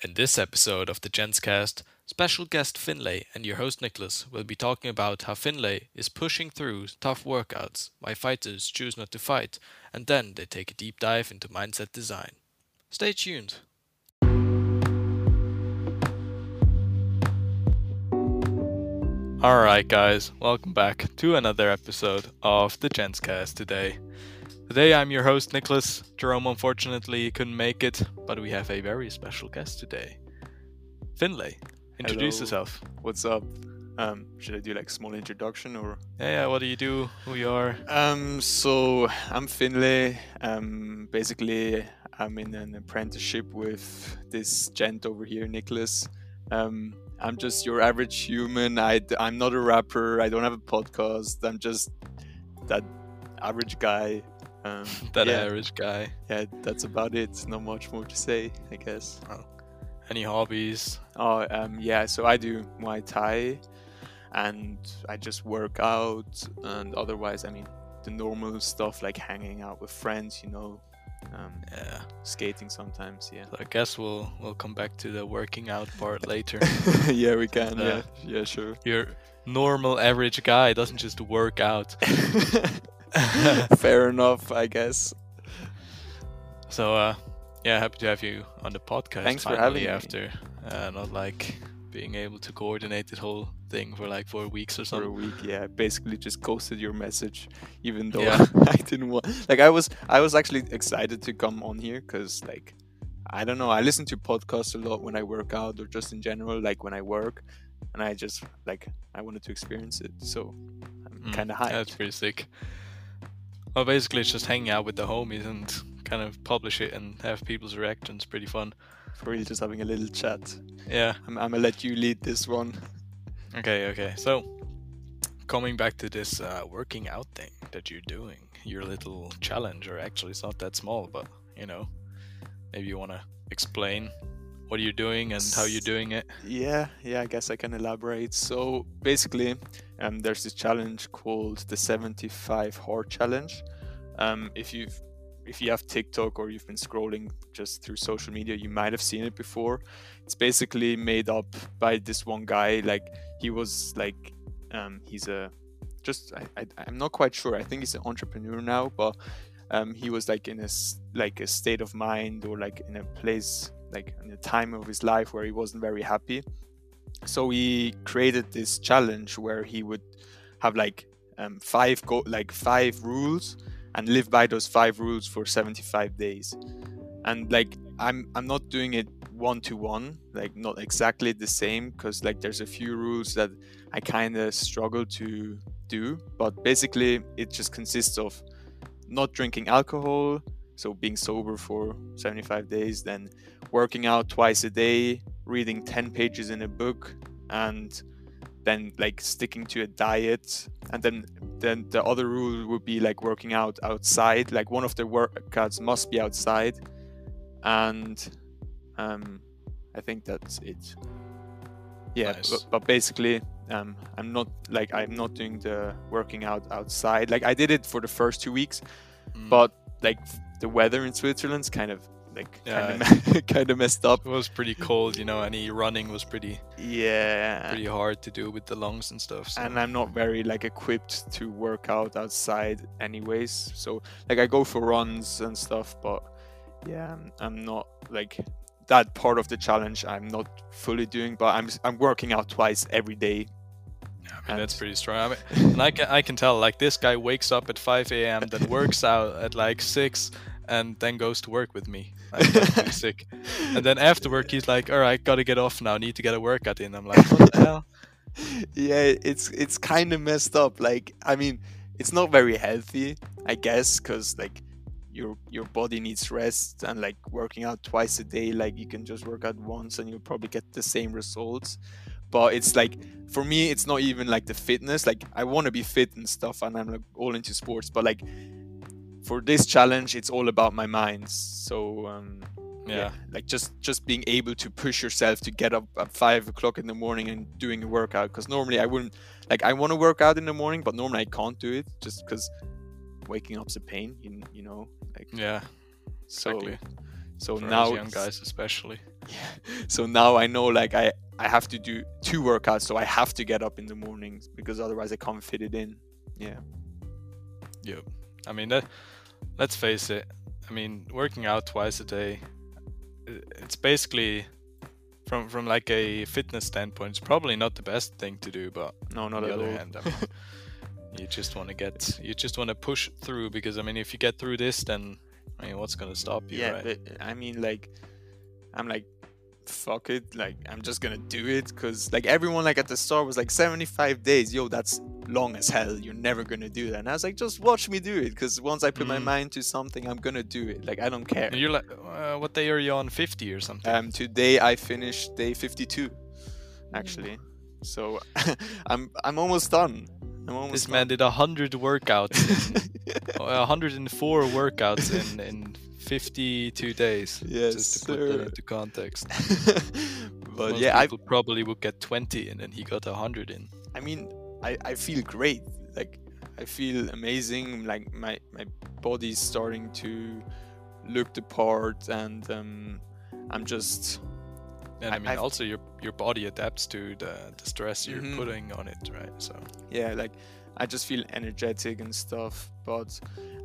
In this episode of the Gents Cast, special guest Finley and your host Niklas will be talking about how Finley is pushing through tough workouts, why fighters choose not to fight, and then they take a deep dive into mindset design. Stay tuned. Alright, guys, welcome back to another episode of the Gents Cast today. Today I'm your host Niklas. Jerome unfortunately couldn't make it, but we have a very special guest today. Finley, introduce Hello. yourself. What's up? Um, should I do like small introduction or? Yeah, yeah, what do you do? Who you are? Um, so I'm Finley. Um, basically, I'm in an apprenticeship with this gent over here, Niklas. Um, I'm just your average human. I, I'm not a rapper. I don't have a podcast. I'm just that average guy. Um, That yeah, average guy. yeah, that's about it. Not much more to say, I guess. Any hobbies? Oh, um, yeah. So I do Muay Thai, and I just work out, and otherwise, I mean, the normal stuff like hanging out with friends, you know, um, Yeah. skating sometimes. Yeah. So I guess we'll we'll come back to the working out part later. yeah, we can. Uh, yeah, yeah, sure. Your normal average guy doesn't just work out. Fair enough, I guess. So uh yeah, happy to have you on the podcast Thanks for having me. after uh, not like being able to coordinate this whole thing for like four weeks or For a something. week, yeah, basically just ghosted your message, even though Yeah. I didn't want. Like, I was, I was actually excited to come on here because, like, I don't know, I listen to podcasts a lot when I work out or just in general, like when I work, and I just like I wanted to experience it, so I'm Mm, kind of hyped. That's pretty sick. Well, basically, it's just hanging out with the homies and kind of publish it and have people's reactions. Pretty fun. For really just having a little chat. Yeah. I'm, I'm gonna let you lead this one. Okay. Okay. So, coming back to this uh, working out thing that you're doing, your little challenge, or actually, it's not that small, but you know, maybe you want to explain what are you're doing and how you're doing it. Yeah, yeah, I guess I can elaborate. So basically, um, there's this challenge called the 75 Hard Challenge. Um, if you've if you have TikTok or you've been scrolling just through social media, you might have seen it before. It's basically made up by this one guy. Like he was like, um, he's a just I, I I'm not quite sure. I think he's an entrepreneur now, but um, he was like in a like a state of mind or like in a place like in a time of his life where he wasn't very happy. So he created this challenge where he would have like um, five go like five rules and live by those five rules for 75 days. And like I'm I'm not doing it one to one, like not exactly the same because like there's a few rules that I kind of struggle to do, but basically it just consists of not drinking alcohol, so being sober for 75 days, then working out twice a day, reading 10 pages in a book, and then like sticking to a diet. And then then the other rule would be like working out outside. Like one of the workouts must be outside, and um, I think that's it. Yeah, Nice. but, but basically, um, I'm not like I'm not doing the working out outside. Like I did it for the first two weeks, Mm. but like the weather in Switzerland's kind of like Yeah. kind of kind of messed up. it was pretty cold, you know. Any running was pretty Yeah, pretty hard to do with the lungs and stuff. So. and I'm not very like equipped to work out outside, anyways. So like I go for runs and stuff, but yeah, I'm, I'm not like that part of the challenge. I'm not fully doing, but I'm I'm working out twice every day. I mean, that's pretty strong. I mean, and I can I can tell like this guy wakes up at 5 a.m. then works out at like six and then goes to work with me. Pretty sick. And then after work he's like, all right, gotta get off now. Need to get a workout in. I'm like, what the hell? yeah, it's it's kind of messed up. Like, I mean, it's not very healthy, I guess, because like your your body needs rest and like working out twice a day. Like you can just work out once and you'll probably get the same results. But it's like for me, it's not even like the fitness. Like I want to be fit and stuff, and I'm like all into sports. But like for this challenge, it's all about my mind. So um, Yeah. like just just being able to push yourself to get up at five o'clock in the morning and doing a workout because normally i wouldn't like i want to work out in the morning but normally i can't do it just because waking up's a pain you, you know like Yeah. so Exactly. so For now young guys especially. yeah, So now I know like I I have to do two workouts, so I have to get up in the mornings because otherwise I can't fit it in. Yeah. Yep. I mean, that, let's face it. I mean, working out twice a day, it's basically from from like a fitness standpoint, it's probably not the best thing to do. But No, on not the at other all. hand, I mean, you just want to get, you just want to push through because I mean, if you get through this, then I mean, what's gonna stop you, yeah, right? but I mean, like, I'm like, fuck it, like, I'm just gonna do it because, like, everyone, like, at the start was like 75 days, yo, that's long as hell. You're never gonna do that. And I was like, just watch me do it because once I put my Mm. mind to something, I'm gonna do it. Like, I don't care. And you're like, uh, what day are you on? 50 or something? Um, today I finished day 52, actually. So I'm I'm almost done. I'm almost this man did 100 workouts, in, uh, 104 workouts in, in 52 days. Yes, just to put sir. that into context. but Most yeah, I probably would get 20 in, and he got 100 in. I mean, I, I feel great. Like I feel amazing. Like my my body's starting to look the part, and um, I'm just And I, mean, I've- also your your body adapts to the, the stress you're Mhm. putting on it, right? So yeah, like I just feel energetic and stuff. But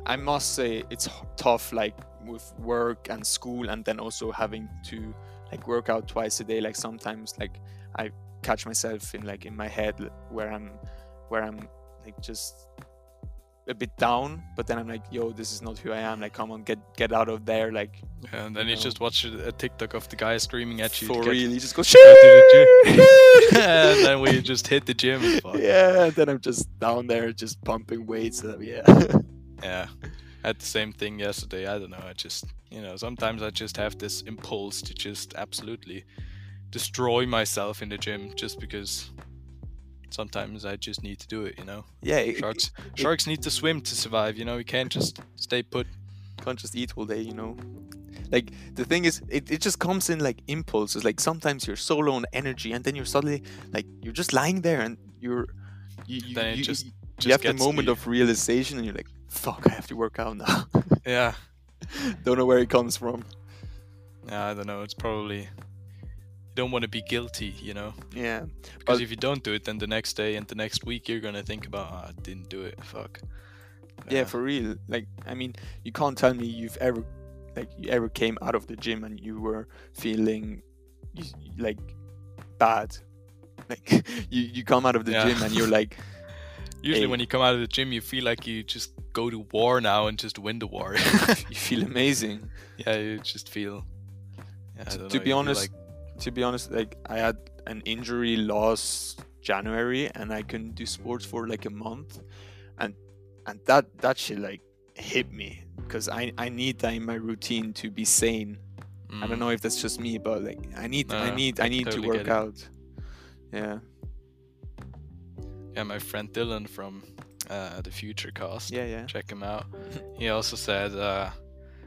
I must say it's tough, like with work and school, and then also having to like work out twice a day. Like sometimes, like I catch myself in like in my head where I'm where I'm like just a bit down, but then I'm like, yo, this is not who I am. Like, come on, get get out of there. Like and then you know. just watch a TikTok of the guy screaming at you. for real, you just go to the shit. and then we just hit the gym. yeah, then I'm just down there, just pumping weights. Uh, yeah. Yeah. I had the same thing yesterday. I don't know. I just, you know, sometimes I just have this impulse to just absolutely destroy myself in the gym just because sometimes I just need to do it, you know. yeah, it- Sharks sharks need to swim to survive, you know. You can't just stay put. can't just eat all day, you know. Like the thing is, it, it just comes in like impulses. Like sometimes you're so low on energy, and then you're suddenly like you're just lying there, and you're you you, Then it you, just- you have the moment you. of realization, and you're like, "Fuck, I have to work out now." Yeah. Don't know where it comes from. Yeah, I don't know. It's probably you don't want to be guilty, you know. Yeah, Because But- if you don't do it, then the next day and the next week you're gonna think about, oh, I didn't do it. Fuck. yeah, for real. Like, I mean, you can't tell me you've ever like you ever came out of the gym and you were feeling like bad. Like you you come out of the Yeah. gym and you're like. Usually, Hey. when you come out of the gym, you feel like you just go to war now and just win the war. you feel amazing. yeah, you just feel. Yeah, to know, be honest, like- To be honest, like I had an injury last January and I couldn't do sports for like a month, and and that that shit like hit me because I I need that in my routine to be sane. I don't Mm, know if that's just me, but like I need I need I need totally to work out. Yeah, Yeah, my friend Dylan from uh, the Future Cast. yeah, yeah. check him out. he also said uh,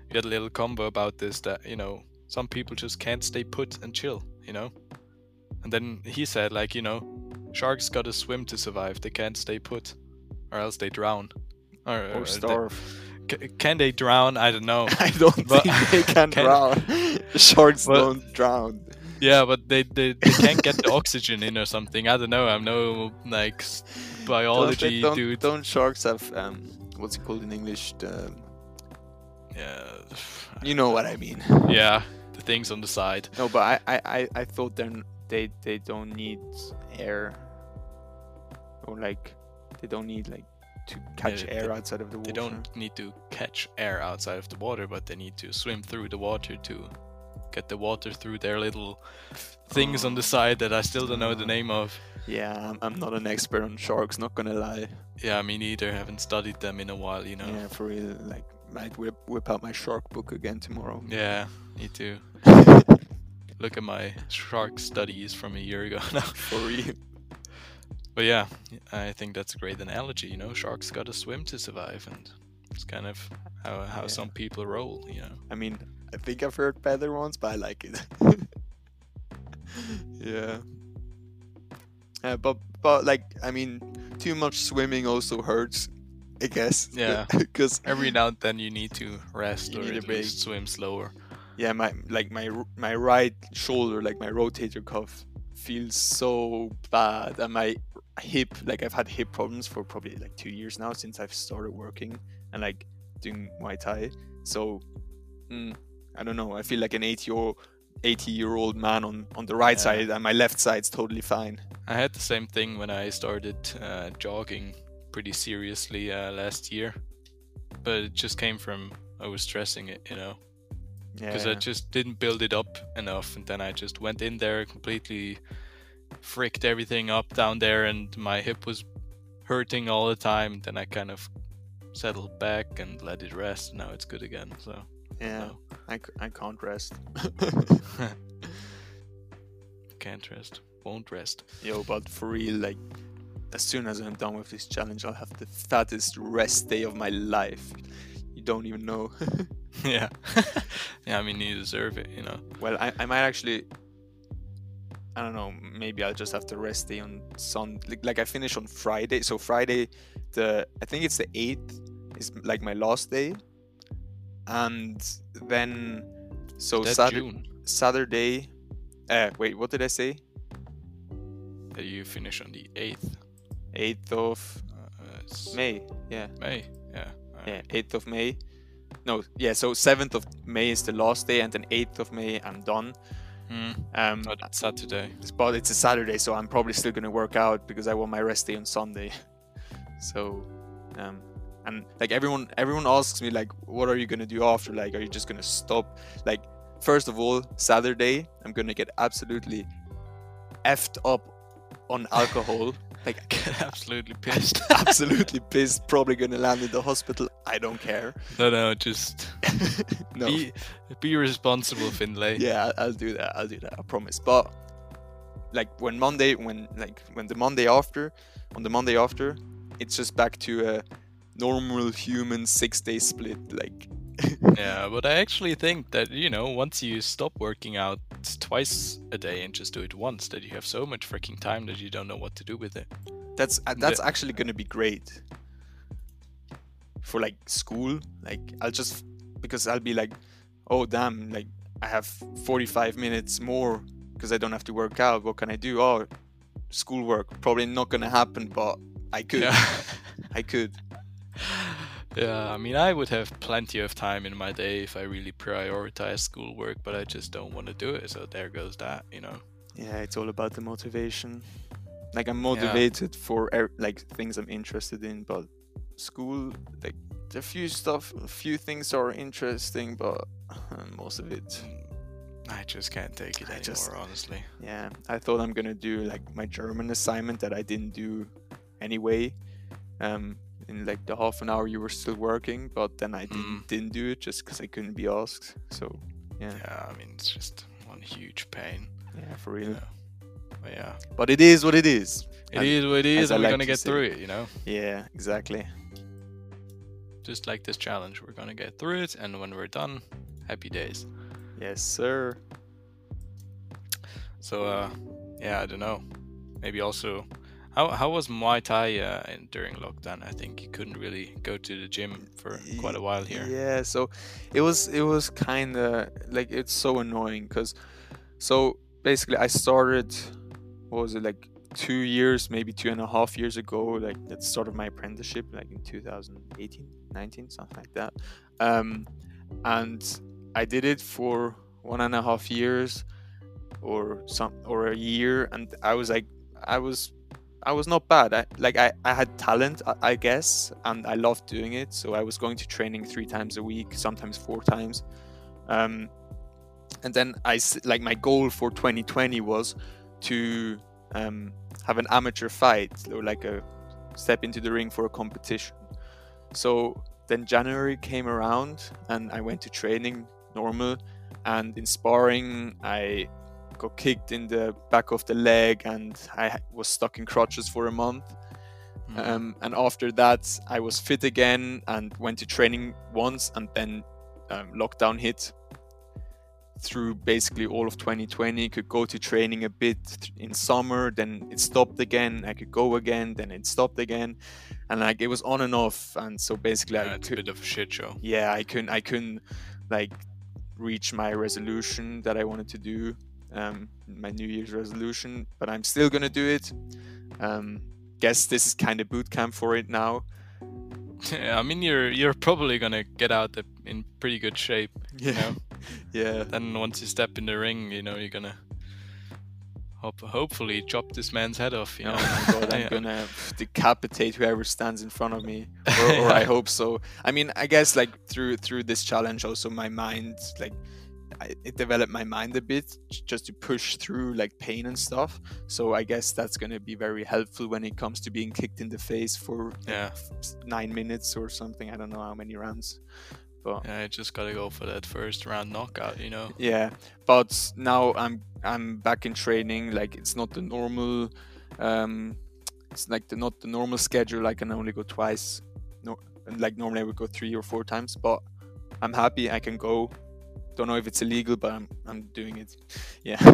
we had a little combo about this that you know some people just can't stay put and chill, you know. And then he said like you know, sharks gotta swim to survive. They can't stay put, or else they drown. Or, or Or they- starve. can they drown? I don't know. I don't But- think they can, Can- drown. Sharks But- don't drown. yeah, but they, they they can't get the oxygen in or something. I don't know. I'm no like s- Don't, biology don't, dude. don't sharks have um what's it called in English? The, Yeah, you know what I mean. yeah. Things on the side. No, but I, I, I, I thought they're, they they don't need air or like they don't need like to catch they- air outside of the water. They don't need to catch air outside of the water, but they need to swim through the water to get the water through their little things on the Oh. side that I still don't know the name of. Yeah, I'm, I'm not an expert on sharks. Not gonna lie. Yeah, me neither. Haven't studied them in a while, you know. Yeah, for real. Like, might whip whip out my shark book again tomorrow. Yeah, me too. Look at my shark studies from a year ago now. for real. But yeah, I think that's a great analogy. You know, sharks gotta swim to survive, and it's kind of how how Yeah. some people roll. You know. I mean, I think I've heard better ones, but I like it. yeah. Uh, but but like I mean, too much swimming also hurts. I guess. Yeah. Because Every now and then you need to rest You or need a least swim slower. yeah, my like my my right shoulder, like my rotator cuff, feels so bad, and my hip, like I've had hip problems for probably like two years now since I've started working and like doing Muay Thai. So, mm, I don't know. I feel like an 80 year 80 year old man on on the right Yeah. side, and my left side's totally fine. I had the same thing when I started uh, jogging pretty seriously uh, last year, but it just came from overstressing it, you know, because Yeah, I just didn't build it up enough, and then I just went in there completely fricked everything up down there, and my hip was hurting all the time. Then I kind of settled back and let it rest. Now it's good again. So yeah. no. I, c- I can't rest. can't rest, won't rest. Yo, but for real, like, as soon as I'm done with this challenge, I'll have the fattest rest day of my life. You don't even know. yeah, yeah. I mean, you deserve it, you know. well, I, I might actually. I don't know. Maybe I'll just have to rest day on Sunday. Like, like I finish on Friday, so Friday, the I think it's the eighth is like my last day, and then so Saturday, June Saturday. Uh, wait, what did I say? that you finish on the eighth. Eighth of Uh, May. Yeah. May. Yeah. yeah, 8th of May. No, yeah, so 7th of May is the last day, and then 8th of May I'm done. Mm, Um, not Saturday. but it's a Saturday, so I'm probably still gonna work out because I want my rest day on Sunday. so, um, and like everyone, everyone asks me like, what are you gonna do after? Like, are you just gonna stop? Like, first of all, Saturday I'm gonna get absolutely effed up on alcohol. like, Get absolutely pissed. absolutely pissed. Probably gonna land in the hospital. I don't care. no, no, just no. be be responsible, Finley. yeah i'll do that i'll do that i promise but like when monday when like when the monday after on the monday after it's just back to a normal human six day split like Yeah, but I actually think that you know once you stop working out twice a day and just do it once, that you have so much freaking time that you don't know what to do with it. that's uh, that's actually gonna be great. For like school like i'll just because i'll be like oh damn like i have 45 minutes more because i don't have to work out. What can i do? Oh schoolwork. Probably not gonna happen but i could. Yeah. i could yeah, I mean, I would have plenty of time in my day if I really prioritize schoolwork, but I just don't want to do it. So there goes that, you know. Yeah, it's all about the motivation. Like I'm motivated for er- like things I'm interested in, but school, like a few stuff, a few things are interesting, but most of it, Mm, I just can't take it I anymore, just- honestly. yeah. I thought I'm gonna do like my German assignment that I didn't do anyway. Um, in like the half an hour you were still working, but then I didn't Mm. didn't do it just because I couldn't be asked. So yeah, Yeah, I mean, it's just one huge pain. yeah, for real. Yeah. But yeah, But it is what it is. it And is what it as I and we're like gonna to get say- through it, you know. Yeah, exactly. Just like this challenge, we're gonna get through it, and when we're done, happy days. Yes, sir. So, uh, yeah, I don't know. Maybe also, how how was Muay Thai uh, during lockdown? I think you couldn't really go to the gym for quite a while here. Yeah, so it was it was kind of like it's so annoying because so basically I started what was it like two years maybe two and a half years ago like at the start of my apprenticeship like in 2018 19 something like that um and I did it for one and a half years or some or a year and I was like I was I was not bad. I like I, I had talent, I, I guess, and I loved doing it. So I was going to training three times a week, sometimes four times. Um, and then I like my goal for 2020 was to um, have an amateur fight or like a step into the ring for a competition. So then January came around and I went to training normal, and in sparring I got kicked in the back of the leg and I was stuck in crutches for a month. Mm. Um, and after that, I was fit again and went to training once, and then um, lockdown hit. Through basically all of 2020, could go to training a bit in summer, then it stopped again. I could go again, then it stopped again, and like it was on and off. And so basically, yeah, I it's a could, bit of a shit show. yeah, I couldn't, I couldn't like reach my resolution that I wanted to do, um, my New Year's resolution, but I'm still gonna do it. Um, guess this is kind of boot camp for it now. Yeah, I mean you're you're probably gonna get out the- in pretty good shape. Yeah, know? yeah, Then once you step in the ring, you know you're gonna hope, hopefully chop this man's head off. You oh know. my god, I'm Yeah. gonna decapitate whoever stands in front of me, or, or I hope so. I mean, I guess like through through this challenge, also my mind like I, it developed my mind a bit just to push through like pain and stuff. So I guess that's gonna be very helpful when it comes to being kicked in the face for Yeah. nine minutes or something. I don't know how many rounds, but Yeah, I just gotta go for that first round knockout. You know. yeah but now i'm i'm back in training like it's not the normal um it's like the not the normal schedule i can only go twice no like normally i would go three or four times but i'm happy i can go don't know if it's illegal but i'm i'm doing it yeah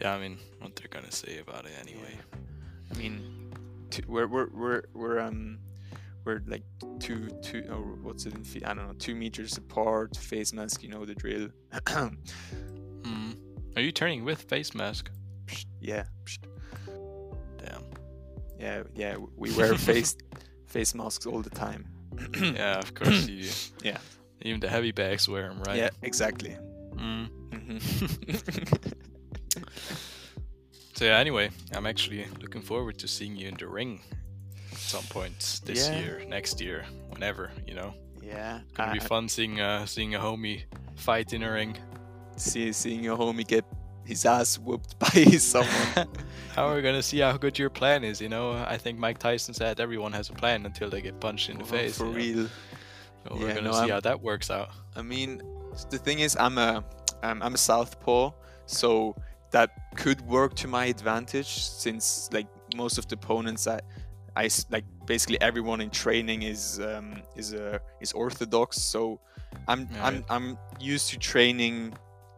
yeah, I mean, what they're gonna say about it anyway. i mean two, we're, we're we're we're um we're like two two or what's it in feet i don't know two meters apart face mask you know the drill Hmm. Are you turning with face mask? yeah Damn. Yeah, yeah, we wear face face masks all the time. yeah, of course you. Yeah. Even the heavy bags wear them, right? Yeah, exactly. Mm. Mhm. So yeah. Anyway, I'm actually looking forward to seeing you in the ring at some point this Yeah. year, next year, whenever. You know, yeah, It's gonna be fun seeing uh seeing a homie fight in a ring. see, seeing your homie get his ass whooped by someone. how are we gonna see how good your plan is? You know, I think Mike Tyson said everyone has a plan until they get punched in the Oh, face. for you know? Real. So we're Yeah, gonna no, see I'm- how that works out. I mean, the thing is, I'm a um, I'm a southpaw, so that could work to my advantage since like most of the opponents i like basically everyone in training is um, is uh, is orthodox, so I'm Yeah. I'm I'm used to training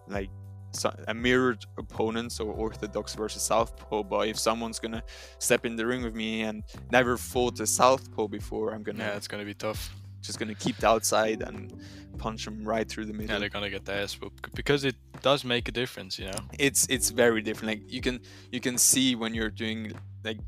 like so- a mirrored opponent, so orthodox versus southpaw. But if someone's gonna step in the ring with me and never fought a southpaw before, I'm gonna Yeah, it's gonna be tough. Just gonna keep the outside and punch them right through the middle Yeah, they're gonna get their ass whooped because it does make a difference, you know. it's it's very different like you can you can see when you're doing like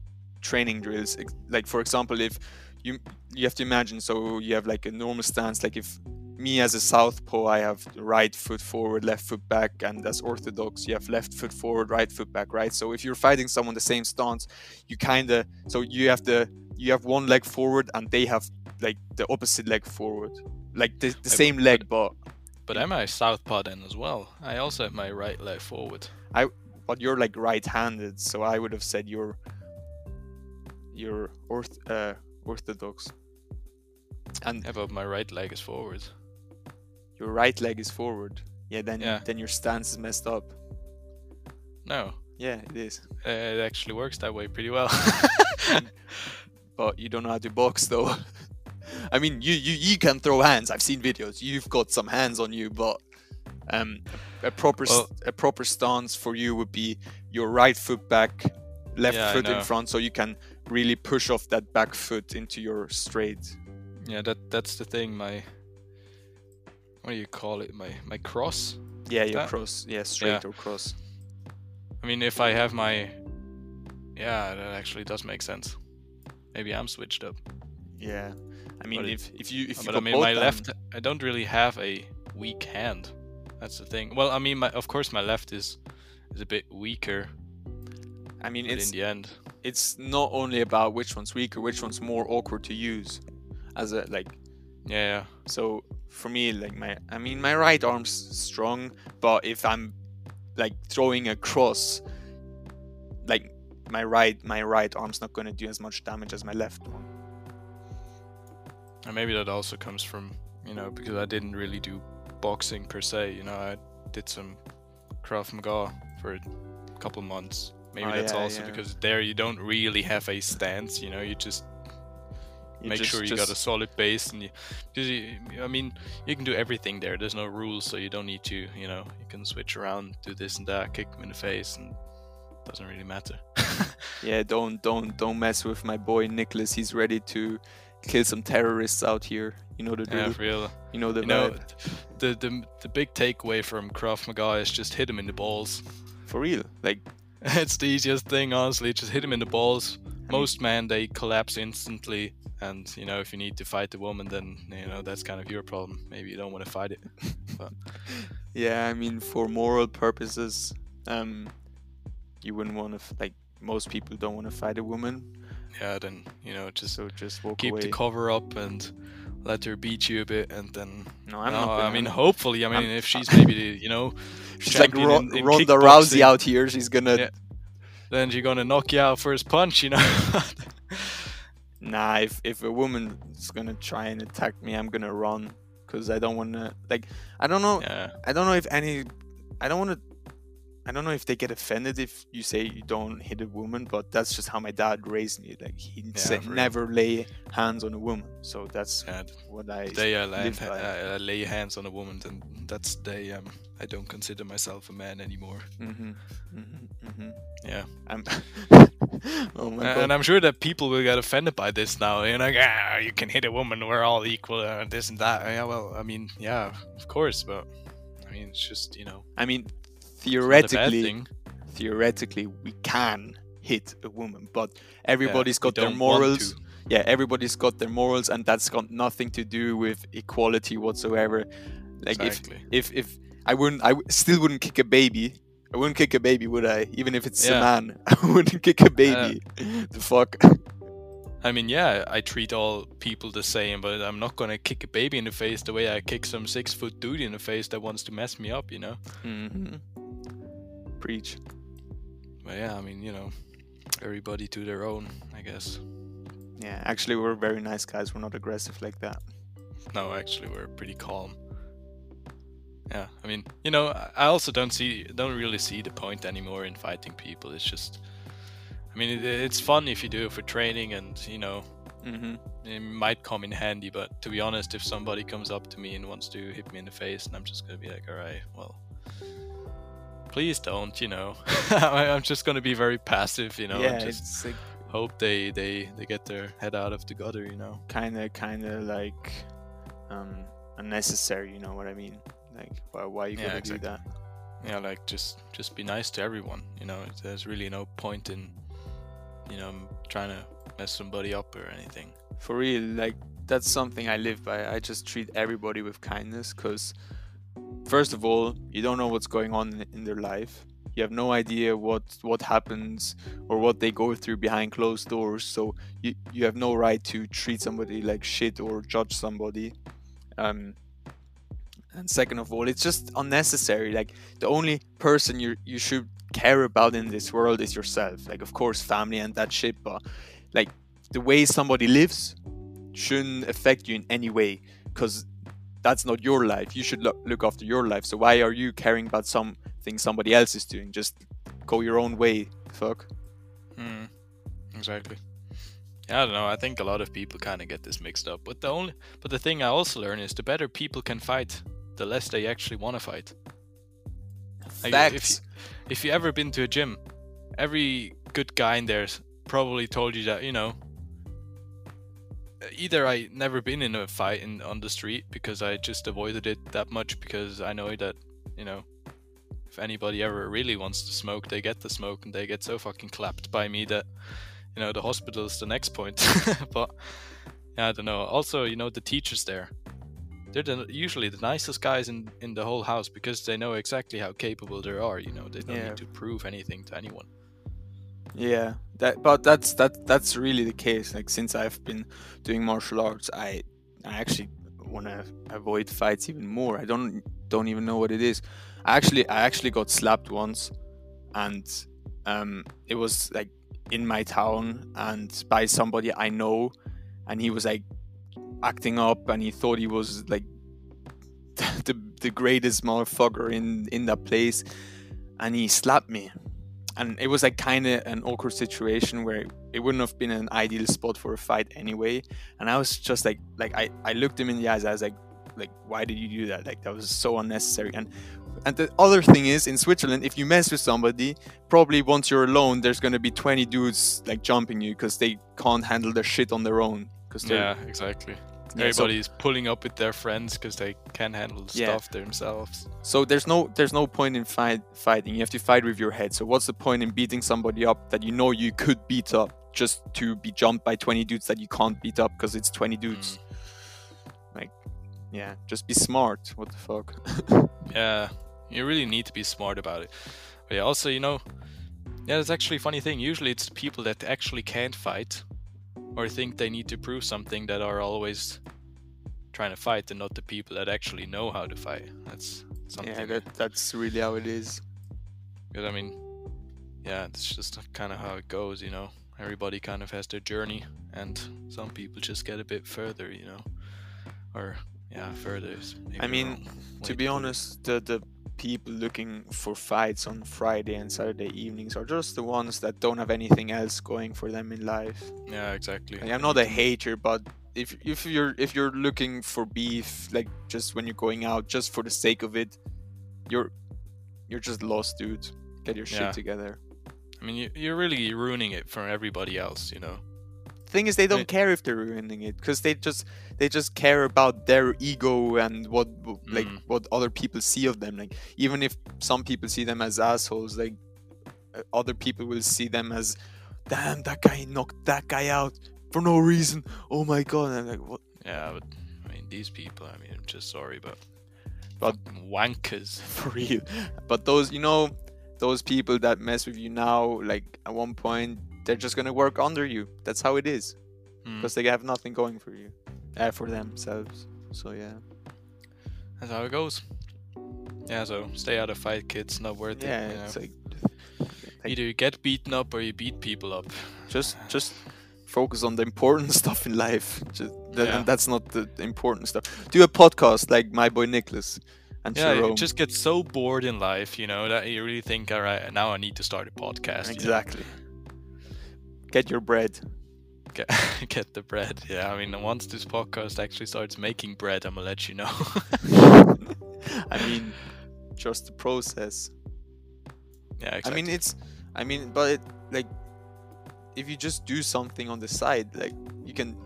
training drills like for example if you you have to imagine so you have like a normal stance like if me as a southpaw i have the right foot forward left foot back and as orthodox you have left foot forward right foot back right so if you're fighting someone the same stance you kind of so you have the you have one leg forward and they have like the opposite leg forward like the, the same leg but But I'm I southpaw then as well? I also have my right leg forward. I but you're like right-handed, so I would have said you're you're orth uh, orthodox, and Yeah, but my right leg is forward. your right leg is forward. Yeah, then Yeah. then your stance is messed up. No, Yeah, it is. uh, it actually works that way pretty well. But you don't know how to box though. I mean, you you you can throw hands. I've seen videos. You've got some hands on you, but um, a proper Well- a proper stance for you would be your right foot back, left Yeah, foot in front, so you can really push off that back foot into your straight. yeah, that that's the thing. My what do you call it? My my cross. Yeah, your That- cross. Yeah, straight or cross. I mean, if I have my yeah, that actually does make sense. Maybe I'm switched up. Yeah. I mean, But it- if if you if you but go I mean, my down- left. I don't really have a weak hand. That's the thing. Well, I mean, my of course my left is is a bit weaker. I mean, it's in the end, it's not only about which one's weaker, which one's more awkward to use, as a like. yeah, yeah. So for me, like my, I mean, my right arm's strong, but if I'm like throwing a cross, my right my right arm's not going to do as much damage as my left one. And maybe that also comes from, you know, because I didn't really do boxing per se. You know, I did some Krav Maga for a couple months. Maybe Oh, that's yeah, also yeah. because there you don't really have a stance. You know, you just You make just- sure you just- got a solid base, and you, you, I mean, you can do everything there. There's no rules, so you don't need to. You know, you can switch around, do this and that, kick them in the face, and doesn't really matter. Yeah, don't don't don't mess with my boy Niklas. He's ready to kill some terrorists out here. You know the Yeah, for real. you know the You know, the the the big takeaway from Krav Maga is just hit him in the balls. for real. Like it's the easiest thing, honestly. Just hit him in the balls. Most men they collapse instantly, and you know if you need to fight a woman, then you know that's kind of your problem. Maybe you don't want to fight it. yeah, I mean for moral purposes, um, you wouldn't want to f- like most people don't want to fight a woman, Yeah, then you know just so just walk keep away. the cover up and let her beat you a bit, and then. no, I'm no, not. I mean, hopefully, I mean, I'm- if she's maybe the, you know, she's like Ro- in- in Ronda Rousey out here. She's gonna. Yeah. then she's gonna knock you out first punch, you know. Nah, if if a woman is gonna try and attack me, I'm gonna run because I don't wanna like. I don't know. yeah, I don't know if any. I don't wanna. I don't know if they get offended if you say you don't hit a woman, but that's just how my dad raised me. Like he said, for real. never lay hands on a woman. So that's yeah. what I. They uh, land, live by. uh, lay hands on a woman, then that's they. Um, I don't consider myself a man anymore. Mm-hmm, mm-hmm, mm-hmm. Yeah, I'm. oh my Uh, god. and I'm sure that people will get offended by this now. You're like, ah, you can hit a woman, we're all equal, uh, this and that. Yeah, well, I mean, yeah, of course, but I mean, it's just you know, I mean, not a bad theoretically, theoretically, we can hit a woman, but everybody's we got their morals. Yeah, everybody's got their morals, and that's got nothing to do with equality whatsoever. Like Exactly. if if if I wouldn't, I w- still wouldn't kick a baby. I wouldn't kick a baby, would I? Even if it's a man, I wouldn't kick a baby. the fuck? I mean, yeah, I treat all people the same, but I'm not gonna kick a baby in the face the way I kick some six foot dude in the face that wants to mess me up, you know. hmm Preach. But yeah, I mean, you know, everybody to their own, I guess. Yeah, actually, we're very nice guys. We're not aggressive like that. No, actually, we're pretty calm. Yeah, I mean, you know, I- I also don't see, don't really see the point anymore in fighting people. It's just, I mean, it, it's fun if you do it for training, and you know, hmm it might come in handy. But to be honest, if somebody comes up to me and wants to hit me in the face, and I'm just gonna be like, all right, well, please don't, you know. I- I'm just gonna be very passive, you know. yeah, and just it's like hope they they they get their head out of the gutter, you know. kind of, kind of like um, unnecessary. You know what I mean? Like, why, why you Yeah, gotta exactly. do that? yeah like just just be nice to everyone you know there's really no point in you know trying to mess somebody up or anything For real, like that's something I live by. I just treat everybody with kindness because, first of all, you don't know what's going on in- their life. You have no idea what what happens or what they go through behind closed doors. So you you have no right to treat somebody like shit or judge somebody. Um, and second of all, it's just unnecessary. Like the only person you you should care about in this world is yourself. Like of course family and that shit, but like the way somebody lives shouldn't affect you in any way because that's not your life. You should look, look after your life. So why are you caring about something somebody else is doing? Just go your own way. Fuck. mm, exactly yeah, I don't know. I think a lot of people kind of get this mixed up. But the only, but the thing I also learn is the better people can fight, the less they actually want to fight. Like, if Facts. If you ever been to a gym, every good guy in there's probably told you that you know. Either I never been in a fight in on the street because I just avoided it that much because I know that you know if anybody ever really wants to smoke, they get the smoke and they get so fucking clapped by me that you know the hospital is the next point. but yeah, I don't know. Also, you know the teachers there, they're the, usually the nicest guys in in the whole house because they know exactly how capable they are. You know, they don't Yeah. need to prove anything to anyone. Yeah, that but that's that that's really the case. Like since I've been doing martial arts, I I actually want to avoid fights even more. I don't don't even know what it is. I actually I actually got slapped once, and um it was like in my town and by somebody I know, and he was like acting up and he thought he was like the the greatest motherfucker in in that place, and he slapped me and it was like kind of an awkward situation where it wouldn't have been an ideal spot for a fight anyway. And i was just like like i i looked him in the eyes i was like like why did you do that? Like that was so unnecessary. And and the other thing is in switzerland if you mess with somebody probably once you're alone there's going to be 20 dudes like jumping you because they can't handle their shit on their own because Yeah, exactly. Yeah, so- pulling up with their friends because they can't handle Yeah. stuff themselves. So there's no there's no point in fight fighting. You have to fight with your head. So what's the point in beating somebody up that you know you could beat up just to be jumped by 20 dudes that you can't beat up because it's 20 hmm. dudes? Like, yeah, just be smart. What the fuck? Yeah, you really need to be smart about it. But yeah, also, you know, yeah, it's actually a funny thing. Usually it's the people that actually can't fight or think they need to prove something that are always trying to fight and not the people that actually know how to fight. That's something. yeah, that that's really how it is. Because, I mean, yeah, it's just kind of how it goes, you know. Everybody kind of has their journey, and some people just get a bit further, you know. Or, yeah, further. I mean, To be honest, the the people looking for fights on Friday and Saturday evenings are just the ones that don't have anything else going for them in life. Yeah, exactly. Like, I'm not a hater, but if if you're if you're looking for beef, like just when you're going out, just for the sake of it, you're you're just lost, dude. Get your shit Yeah. together. I mean, you, you're really ruining it for everybody else, you know. Thing is, they don't Right. care if they're ruining it because they just they just care about their ego and what like Mm. what other people see of them. Like even if some people see them as assholes, like uh, other people will see them as, damn, that guy knocked that guy out for no reason. Oh my god! And I'm like, what? Yeah, but I mean, these people. I mean, I'm just sorry, but But- wankers. for real. But those, you know, those people that mess with you now, like at one point, they're just gonna work under you. That's how it is, Mm, because they have nothing going for you, uh, for themselves. So yeah, that's how it goes. Yeah, so stay out of fight, kids. Not worth yeah, it. you it's know. like Either you get beaten up or you beat people up. just just focus on the important stuff in life. Just, that, Yeah. And that's not the important stuff. Do a podcast like my boy Niklas and Yeah, Jerome. you just get so bored in life, you know, that you really think, all right, now I need to start a podcast. you know. exactly. Get your bread. Get, get the bread. Yeah, I mean, once this podcast actually starts making bread, I'm gonna let you know. I mean, just the process. yeah, exactly. I mean, it's, I mean, but it, like, if you just do something on the side, like you can,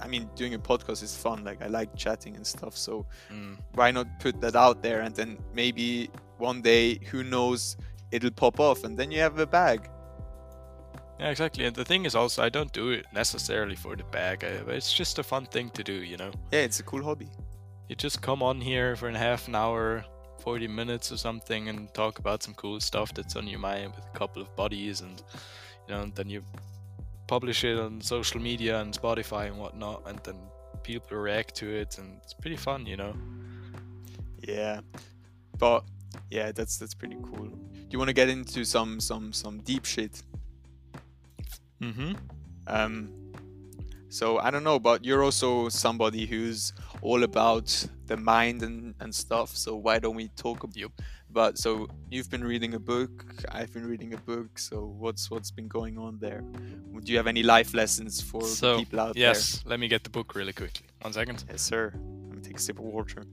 I mean, doing a podcast is fun. Like I like chatting and stuff, so Mm, why not put that out there and then maybe one day, who knows, it'll pop off and then you have a bag. Yeah, exactly. And the thing is also, I don't do it necessarily for the bag. Uh, I, it's just a fun thing to do, you know. Yeah, it's a cool hobby. You just come on here for a half an hour, 40 minutes or something, and talk about some cool stuff that's on your mind with a couple of buddies, and you know, and then you publish it on social media and Spotify and whatnot, and then people react to it, and it's pretty fun, you know. Yeah, but yeah, that's that's pretty cool. Do you want to get into some some some deep shit? Mm-hmm. Um, so I don't know, but you're also somebody who's all about the mind and, and stuff. So why don't we talk ab- Yep. about? So you've been reading a book. I've been reading a book. So what's what's been going on there? Do you have any life lessons for So, people out there? Yes, let me get the book really quickly. One second. Yes, sir. Let me take a sip of water.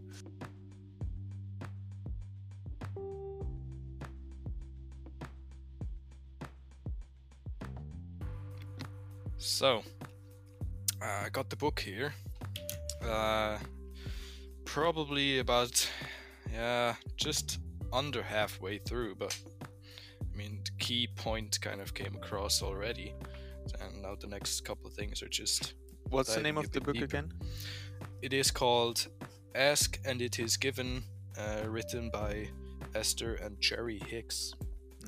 So, uh, I got the book here. Uh, probably about, yeah, just under halfway through, but I mean, the key point kind of came across already. And now the next couple of things are just. What's the name of the book deeper. again? It is called Ask and It Is Given, uh, written by Esther and Jerry Hicks.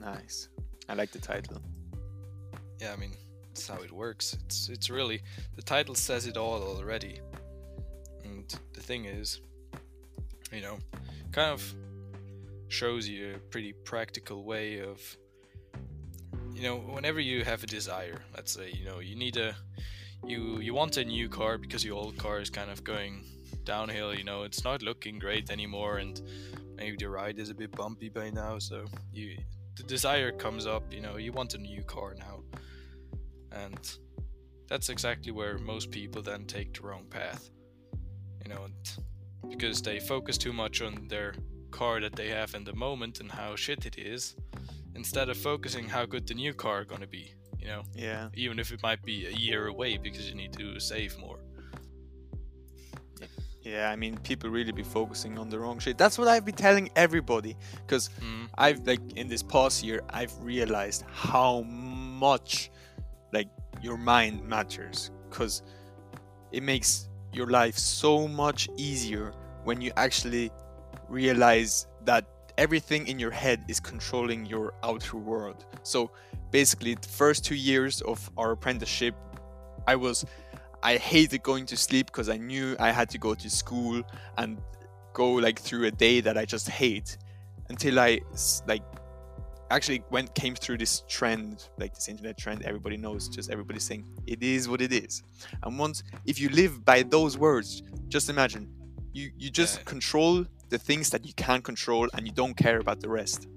Nice. I like the title. yeah, I mean, that's how it works. It's it's really the title says it all already. And the thing is, you know, kind of shows you a pretty practical way of you know, whenever you have a desire, let's say, you know, you need a you you want a new car because your old car is kind of going downhill, you know, it's not looking great anymore and maybe the ride is a bit bumpy by now, so you the desire comes up, you know, you want a new car now. And that's exactly where most people then take the wrong path. You know, because they focus too much on their car that they have in the moment and how shit it is, instead of focusing how good the new car gonna be, you know, Yeah. even if it might be a year away because you need to save more. Yeah, I mean, people really be focusing on the wrong shit. That's what I've been telling everybody. Because Mm. I've, like, in this past year, I've realized how much, like, your mind matters. Because it makes your life so much easier when you actually realize that everything in your head is controlling your outer world. So basically, the first two years of our apprenticeship, I was, I hated going to sleep because I knew I had to go to school and go like through a day that I just hate until I like actually went came through this trend like this internet trend everybody knows just everybody saying it is what it is. And once if you live by those words just imagine you you just Yeah. control the things that you can control and you don't care about the rest.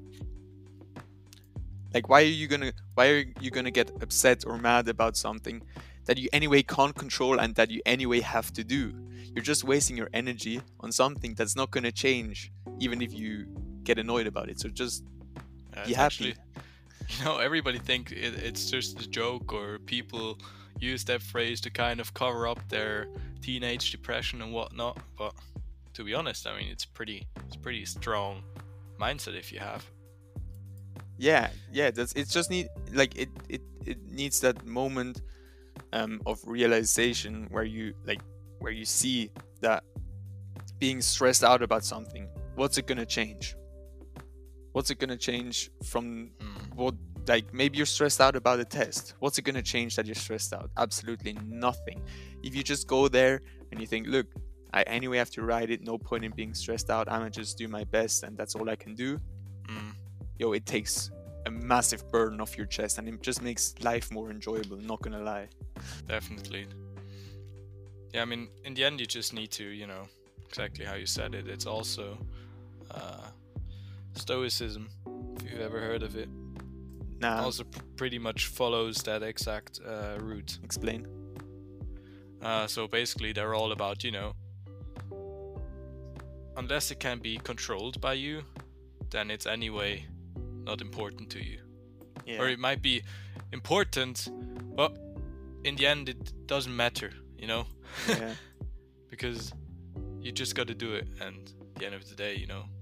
Like why are you gonna why are you gonna get upset or mad about something that you anyway can't control and that you anyway have to do? You're just wasting your energy on something that's not gonna change even if you get annoyed about it. So just Yeah, Be happy. actually- you know, everybody think it, it's just a joke, or people use that phrase to kind of cover up their teenage depression and whatnot. But to be honest, I mean, it's pretty, it's pretty strong mindset if you have. yeah yeah that's it's just need like it it, it needs that moment um of realization where you like where you see that being stressed out about something what's it gonna change what's it gonna change from Mm. what like maybe you're stressed out about a test what's it going to change that you're stressed out absolutely nothing if you just go there and you think look i anyway have to write it no point in being stressed out i'm gonna just do my best and that's all i can do Mm. yo it takes a massive burden off your chest and it just makes life more enjoyable not gonna lie Definitely. Yeah, I mean, in the end, you just need to, you know, exactly how you said it. It's also uh, Stoicism, if you've ever heard of it. now also pr- pretty much follows that exact uh, route. explain Uh, so basically, they're all about, you know, unless it can be controlled by you, then it's anyway not important to you. yeah Or it might be important, but in the end, it doesn't matter, you know? yeah because you just got to do it and at the end of the day you know I mean, it's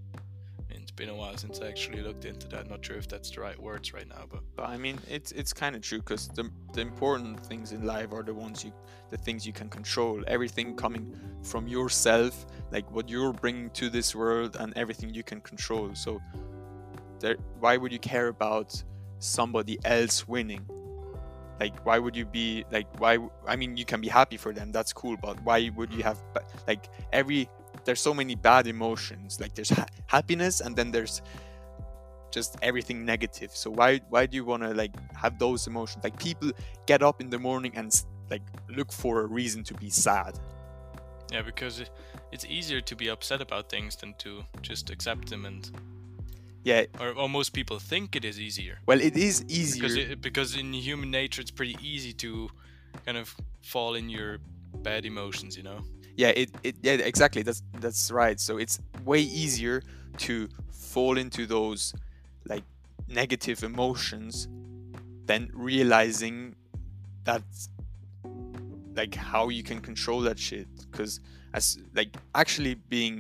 been a while since i actually looked into that not sure if that's the right words right now but But I mean, it's it's kind of true because the the important things in life are the ones you, the things you can control. Everything coming from yourself, like what you're bringing to this world, and everything you can control. So, there, why would you care about somebody else winning? Like, why would you be like, why? I mean, you can be happy for them. That's cool. But why would you have like every? There's so many bad emotions. Like there's ha- happiness, and then there's just everything negative. So why why do you want to like have those emotions? Like people get up in the morning and like look for a reason to be sad. yeah because it, it's easier to be upset about things than to just accept them and Yeah, or, or most people think it is easier well it is easier. because it, because in human nature it's pretty easy to kind of fall in your bad emotions you know yeah, it, it yeah exactly. That's that's right. So it's way easier to fall into those like negative emotions than realizing that like how you can control that shit because as like actually being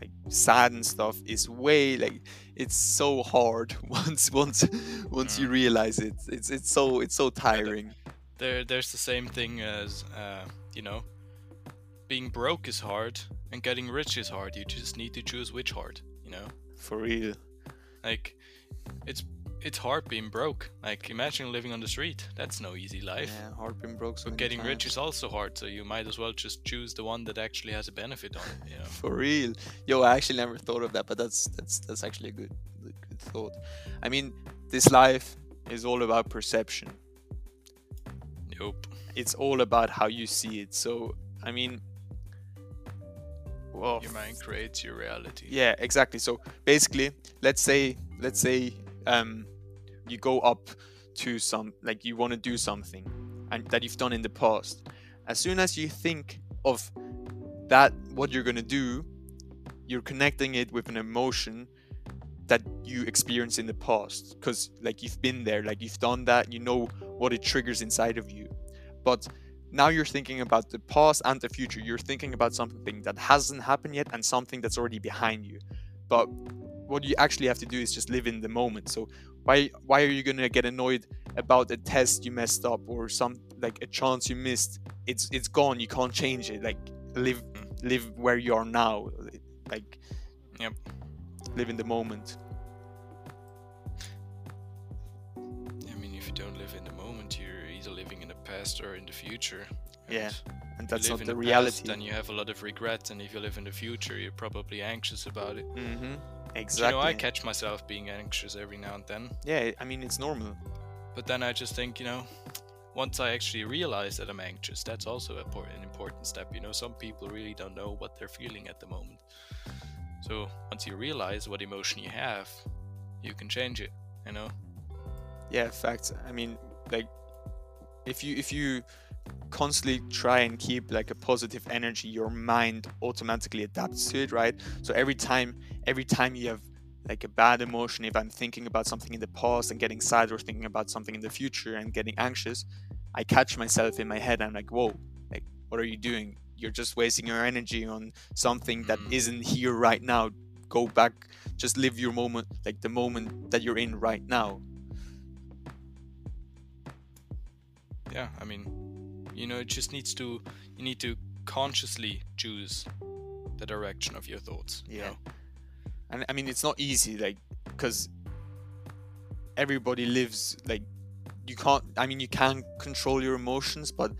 like sad and stuff is way like it's so hard once once once you Mm. realize it it's it's so it's so tiring there there's the same thing as uh, you know being broke is hard and getting rich is hard. You just need to choose which hard you know? For real. Like it's it's hard being broke. Like imagine living on the street. That's no easy life. Yeah hard been broke so but getting rich is also hard so you might as well just choose the one that actually has a benefit on it you know? For real. Yo i actually never thought of that but that's that's that's actually a good good thought. I mean this life is all about perception. Nope. It's all about how you see it. So i mean well your mind creates your reality. Yeah exactly. So basically let's say let's say um you go up to some like you want to do something and that you've done in the past. As soon as you think of that what you're going to do you're connecting it with an emotion that you experienced in the past. Because like you've been there like you've done that you know what it triggers inside of you. But now you're thinking about the past and the future. You're thinking about something that hasn't happened yet and something that's already behind you. But what you actually have to do is just live in the moment. So why why are you gonna get annoyed about a test you messed up or some like a chance you missed? It's it's gone. You can't change it. Like live live where you are now. Like Yep. live in the moment. Past or in the future. Yeah, And And that's not live the reality. Past, then you have a lot of regrets, and if you live in the future, you're probably anxious about it. mm-hmm. Exactly. You know, I catch myself being anxious every now and then, yeah, I mean it's normal. but then I just think, you know, once I actually realize that I'm anxious, that's also an important step. You know, some people really don't know what they're feeling at the moment. So once you realize what emotion you have, you can change it. You know. Yeah, facts. I mean, like, if you if you constantly try and keep like a positive energy, your mind automatically adapts to it, right? So every time, every time you have like a bad emotion, if I'm thinking about something in the past and getting sad, or thinking about something in the future and getting anxious, I catch myself in my head. I'm like, whoa, like, what are you doing? You're just wasting your energy on something that Mm. isn't here right now. Go back, just live your moment, like the moment that you're in right now. Yeah. I mean, you know, it just needs to. You need to consciously choose the direction of your thoughts. You Yeah. know? and I mean it's not easy like because everybody lives like you can't I mean you can control your emotions but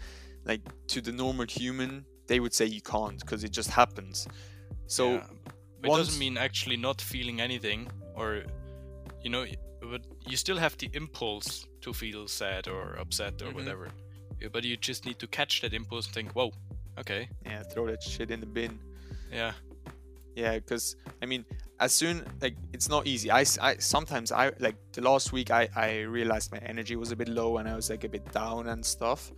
like to the normal human they would say you can't because it just happens so Yeah, it once- doesn't mean actually not feeling anything, or you know, but you still have the impulse to feel sad or upset or Mhm. whatever. Yeah, but you just need to catch that impulse and think, "Whoa, okay, yeah throw that shit in the bin. Yeah, yeah because I mean as soon like it's not easy. I, I sometimes I like the last week I I realized my energy was a bit low and I was like a bit down and stuff.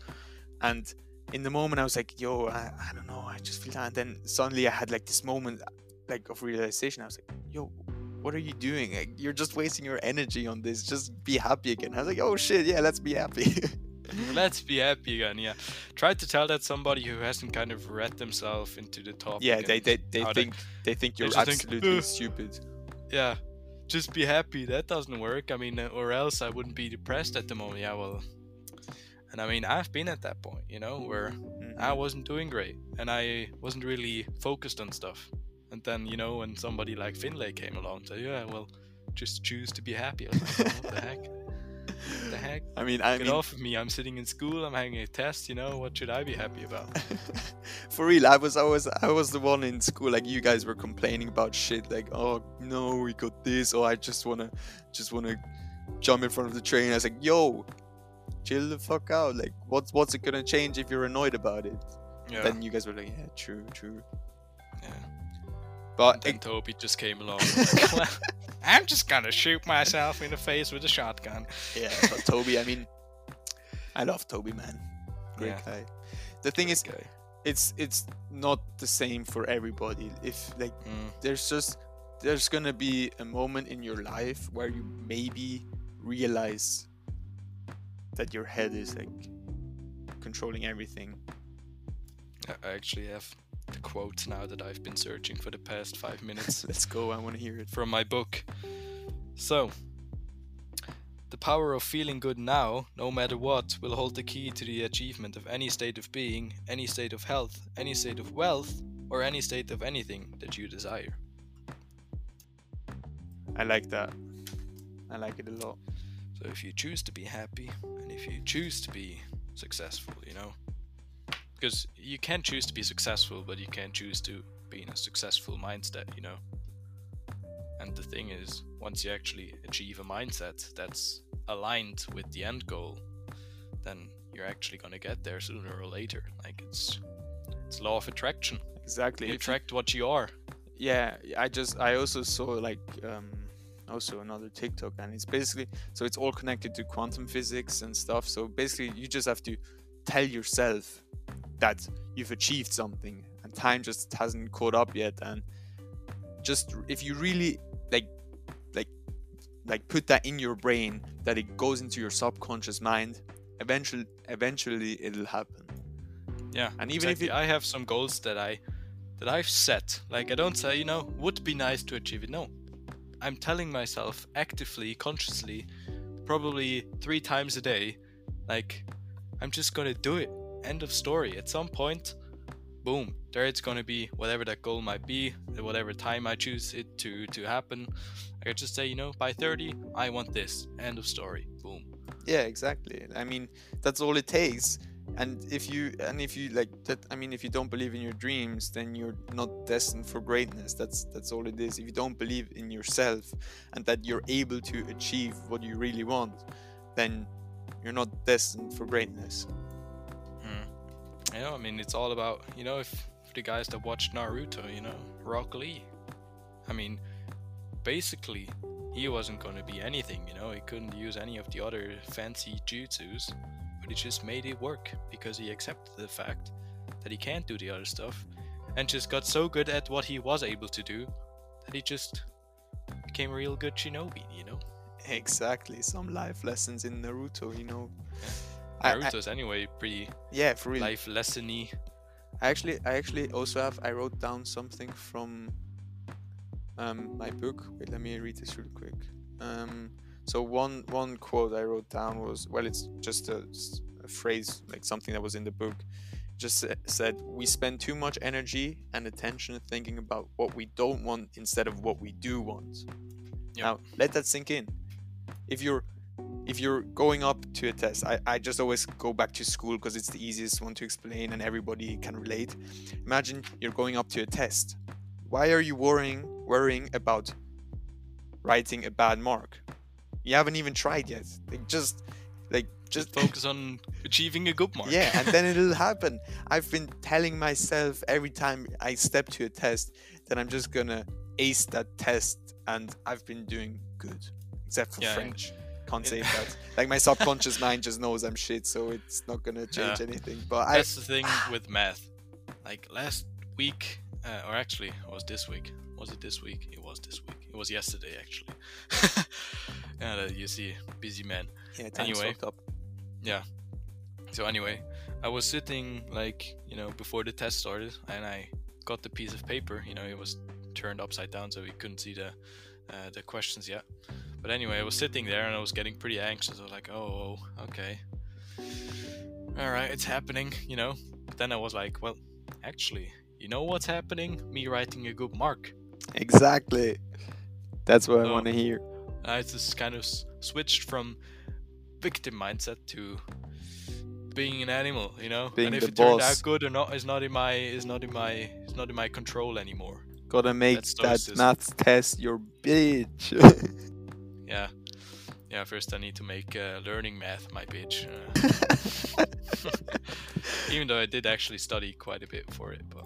And in the moment I was like yo I, I don't know I just feel that and then suddenly I had like this moment like of realization. I was like yo what are you doing like, you're just wasting your energy on this just be happy again I was like oh shit yeah let's be happy let's be happy again." Yeah, try to tell that somebody who hasn't kind of read themselves into the topic. yeah they they, they think they think you're think, absolutely "Ugh." stupid yeah, just be happy. That doesn't work. I mean, uh, or else I wouldn't be depressed at the moment. Yeah, well, and I mean, I've been at that point, you know, where Mhm. I wasn't doing great and I wasn't really focused on stuff. And then, you know, when somebody like Finley came along, said, "Yeah, well, just choose to be happy." I like, "Oh, what the heck? What the heck? I mean I Get mean off of me! I'm sitting in school. I'm having a test. You know, what should I be happy about? For real, I was I was I was the one in school like you guys were complaining about shit like oh no we got this or I just wanna just wanna jump in front of the train. I was like yo, chill the fuck out. Like what's what's it gonna change if you're annoyed about it? Yeah, Then you guys were like yeah true true. Yeah. But And then Toby just came along. like, well, I'm just gonna shoot myself in the face with a shotgun. yeah, but Toby, I mean, I love Toby man, great Yeah. guy. The thing is, Okay. it's it's not the same for everybody. If like Mm, there's just there's gonna be a moment in your life where you maybe realize that your head is like controlling everything. I I actually have the quote now that I've been searching for the past five minutes. Let's go. I want to hear it. from my book. So, the power of feeling good now, no matter what, will hold the key to the achievement of any state of being, any state of health, any state of wealth, or any state of anything that you desire. I like that. I like it a lot. So, if you choose to be happy, and if you choose to be successful, you know, because you can choose to be successful, but you can't choose to be in a successful mindset, you know. And the thing is, once you actually achieve a mindset that's aligned with the end goal, then you're actually gonna get there sooner or later. Like it's it's law of attraction. Exactly. You- attract what you are. yeah, I just I also saw like um also another TikTok and it's basically so it's all connected to quantum physics and stuff. So basically you just have to tell yourself that you've achieved something and time just hasn't caught up yet and just if you really like like like put that in your brain that it goes into your subconscious mind eventually eventually it'll happen Yeah. And even if it- I have some goals that I that I've set. Like I don't say, you know, would be nice to achieve it. No. I'm telling myself actively, consciously, probably three times a day, like I'm just gonna do it. End of story. At some point, boom, there it's gonna be whatever that goal might be, at whatever time I choose it to to happen. I could just say, you know, by 30, I want this. End of story. Boom. Yeah, exactly. I mean, that's all it takes. And if you and if you like that, I mean, if you don't believe in your dreams, then you're not destined for greatness. That's that's all it is. If you don't believe in yourself and that you're able to achieve what you really want, then you're not destined for greatness. You know, I mean, it's all about you know if, the guys that watch Naruto, you know, Rock Lee. I mean, basically, he wasn't going to be anything. You know, he couldn't use any of the other fancy jutsus, but he just made it work because he accepted the fact that he can't do the other stuff, and just got so good at what he was able to do that he just became a real good shinobi. You know, Exactly. Some life lessons in Naruto, you know. I- I- Naruto's anyway pretty yeah, for real. life lessony. I actually, I actually also have. I wrote down something from um, my book. Wait, let me read this real quick. Um, so one one quote I wrote down was well, it's just a phrase like something that was in the book. Just said we spend too much energy and attention thinking about what we don't want instead of what we do want. Yep. Now let that sink in. If you're if you're going up to a test, I, I just always go back to school because it's the easiest one to explain and everybody can relate. Imagine you're going up to a test. Why are you worrying worrying about writing a bad mark? You haven't even tried yet. Like just like Just focus on achieving a good mark. yeah, and then it'll happen. I've been telling myself every time I step to a test that I'm just gonna ace that test, and I've been doing good, except for Yeah, French. Can't say that. Like my subconscious mind just knows I'm shit, so it's not gonna change Yeah. anything. But I, That's the thing with math. Like last week, uh, or actually, it was this week. Was it this week? It was this week. It was yesterday, actually. and, that- you see, busy man. yeah, anyway. up. So anyway, I was sitting like you know before the test started, and I got the piece of paper. You know, it was turned upside down, so we couldn't see the uh, the questions yet. But anyway, I was sitting there and I was getting pretty anxious. I was like, oh, oh, okay, all right, it's happening. You know. But then I was like, well, actually, you know what's happening? Me writing a good mark. Exactly. That's what I want to hear. I just kind of s- switched from victim mindset to being an animal, you know. Being and if it turned out good or not is not in my is not in my is not in my control anymore. Gotta make that math test your bitch. Yeah, yeah. First, I need to make uh, learning math my bitch. Uh, even though I did actually study quite a bit for it, but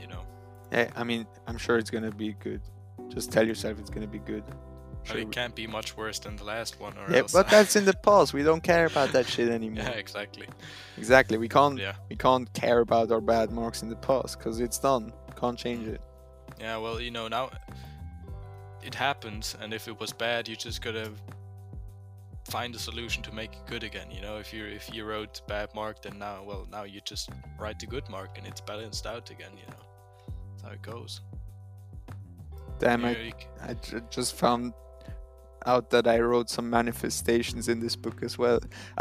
you know, yeah, I mean, I'm sure it's gonna be good. Just tell yourself it's gonna be good. but Sure it can't be much worse than the last one. Or Yeah, else but that's in the past. We don't care about that shit anymore. yeah, exactly. Exactly. We can't. Yeah, We can't care about our bad marks in the past because it's done. Can't change it. yeah. Well, you know now it happens, and if it was bad, you just gotta find a solution to make it good again. You know, if you if you wrote bad mark, then now well now you just write the good mark, and it's balanced out again. You know, that's how it goes. Damn, You I, know, c- I ju- just found out that I wrote some manifestations in this book as well.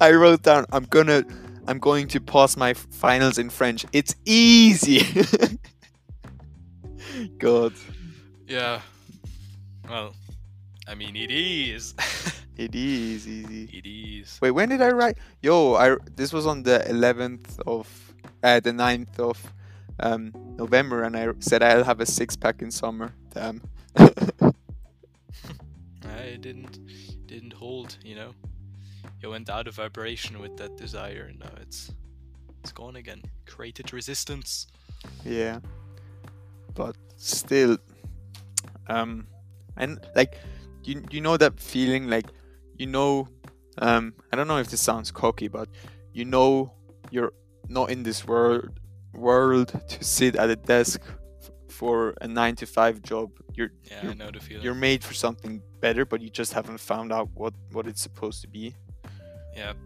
I wrote down, I'm gonna, I'm going to pass my finals in French. It's easy. God, yeah. Well, I mean, it is. it is easy. it is. Wait, when did I write? Yo, I this was on the 11th of, uh, the 9th of um, November, and I said I'll have a six pack in summer. Damn. I didn't didn't hold. You know, you went out of vibration with that desire, and now it's it's gone again. Created resistance. Yeah. But still um and like you you know that feeling like you know um I don't know if this sounds cocky but you know you're not in this world world to sit at a desk for a 9 to 5 job. You're Yeah, I You're- know the feeling. you're made for something better but you just haven't found out what what it's supposed to be. Yep.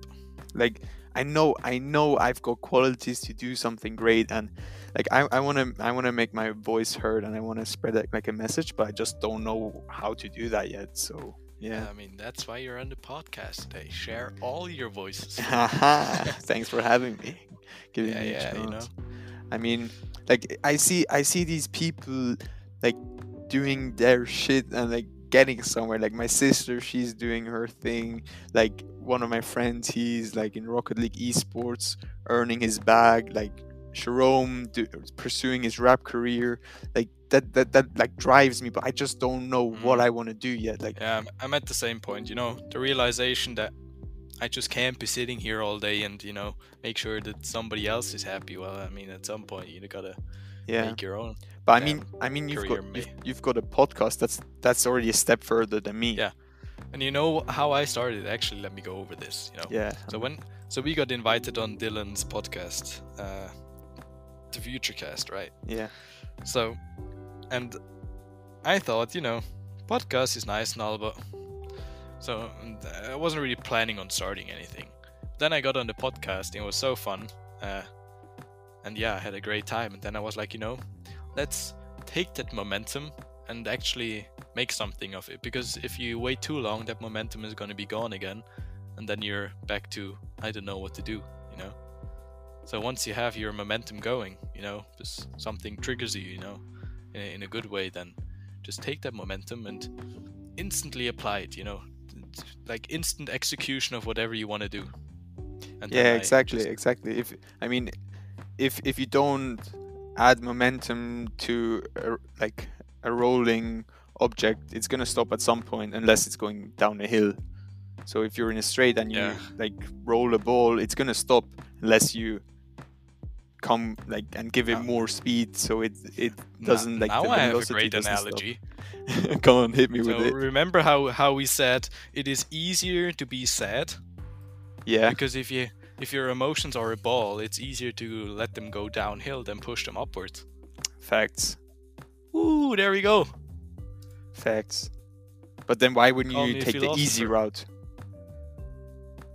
Like I know I know I've got qualities to do something great and like I, I want to I want to make my voice heard and I want to spread it like a message but I just don't know how to do that yet so yeah I mean, that's why you're on the podcast today. Share all your voices. thanks for having me giving yeah, me a yeah, you know. I mean like I see I see these people like doing their shit and like getting somewhere like my sister she's doing her thing like one of my friends he's like in rocket league esports earning his bag like Jerome do, pursuing his rap career, like that, that that like drives me. But I just don't know what Mhm. I want to do yet. Like, Yeah, I'm, I'm at the same point. You know, the realization that I just can't be sitting here all day and you know make sure that somebody else is happy. Well, I mean, at some point you gotta yeah. make your own. But I um, mean, I mean, you've got you've, you've got a podcast. That's that's already a step further than me. Yeah. And you know how I started? Actually, let me go over this. You know. Yeah. So when so we got invited on Dylan's podcast, uh, the Futurecast, right? Yeah. So, and I thought, you know, podcast is nice and all, but so I wasn't really planning on starting anything. Then I got on the podcast, and it was so fun, uh, and yeah, I had a great time. And then I was like, you know, let's take that momentum and actually make something of it. Because if you wait too long, that momentum is going to be gone again, and then you're back to I don't know what to do, you know. So once you have your momentum going, you know, just something triggers you, you know, in a, in a good way, then just take that momentum and instantly apply it, you know, like instant execution of whatever you want to do. And Yeah. Exactly. just- Exactly. If I mean, if if you don't add momentum to a, like a rolling object, it's gonna stop at some point unless it's going down a hill. So if you're in a straight and you Yeah. like roll a ball, it's gonna stop unless you come like and give it more speed so it it doesn't like now I have a great analogy. come on, hit me So with it. remember how how we said it is easier to be sad Yeah, because if you if your emotions are a ball, it's easier to let them go downhill than push them upwards. facts, Ooh, there we go. facts. But then why wouldn't Call you take the easy route?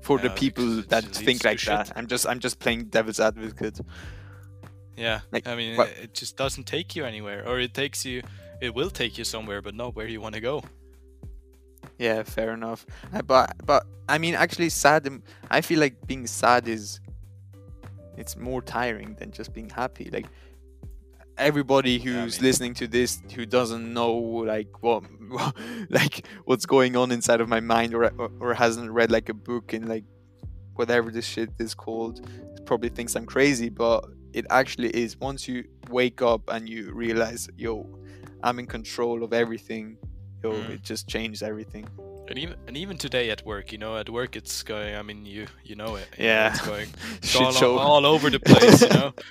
For the people that think like that, shit. I'm just I'm just playing devil's advocate. Yeah, Like, I mean, what- it just doesn't take you anywhere, or it takes you, it will take you somewhere, but not where you want to go. Yeah, fair enough. Uh, But but I mean, actually, sad. um, I feel like being sad is it's more tiring than just being happy. Like everybody Yeah, I who's mean- listening to this who doesn't know like what like what's going on inside of my mind or or, or hasn't read like a book in like whatever this shit is called probably thinks I'm crazy, but it actually is. Once you wake up and you realize, yo, I'm in control of everything. Yo, Mm. it just changed everything. And even and even today at work, you know, at work it's going. I mean, you you know it. you know, Yeah. it's going it's all, show. all over the place, you know.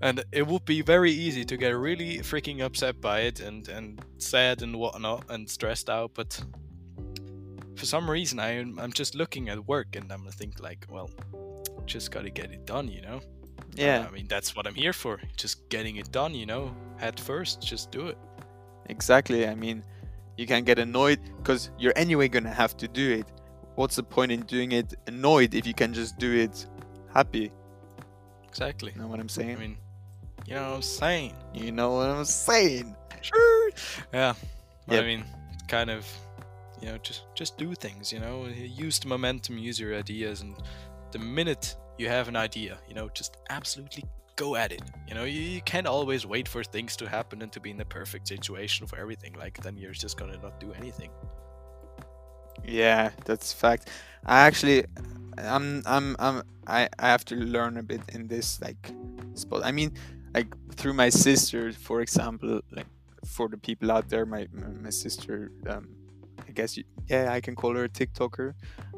And it would be very easy to get really freaking upset by it and and sad and whatnot and stressed out, but for some reason I am I'm just looking at work and I'm think like, well, just gotta get it done, you know. Yeah, I mean that's what I'm here for. Just getting it done, you know. Head first, just do it. exactly. I mean, you can get annoyed because you're anyway gonna have to do it. What's the point in doing it annoyed if you can just do it happy? Exactly. You know what I'm saying? I mean, you know what I'm saying. You know what I'm saying? Sure. Yeah. Yep. I mean, kind of, you know, just just do things. You know, use the momentum, use your ideas, and the minute you have an idea, you know, just absolutely go at it. You know, you, you can't always wait for things to happen and to be in the perfect situation for everything. Like then you're just gonna not do anything. Yeah, that's fact. I actually, I'm, I'm, I'm, I, I have to learn a bit in this like spot. I mean, like through my sister, for example, like for the people out there, my my my sister, um, I guess you, yeah, I can call her a TikToker,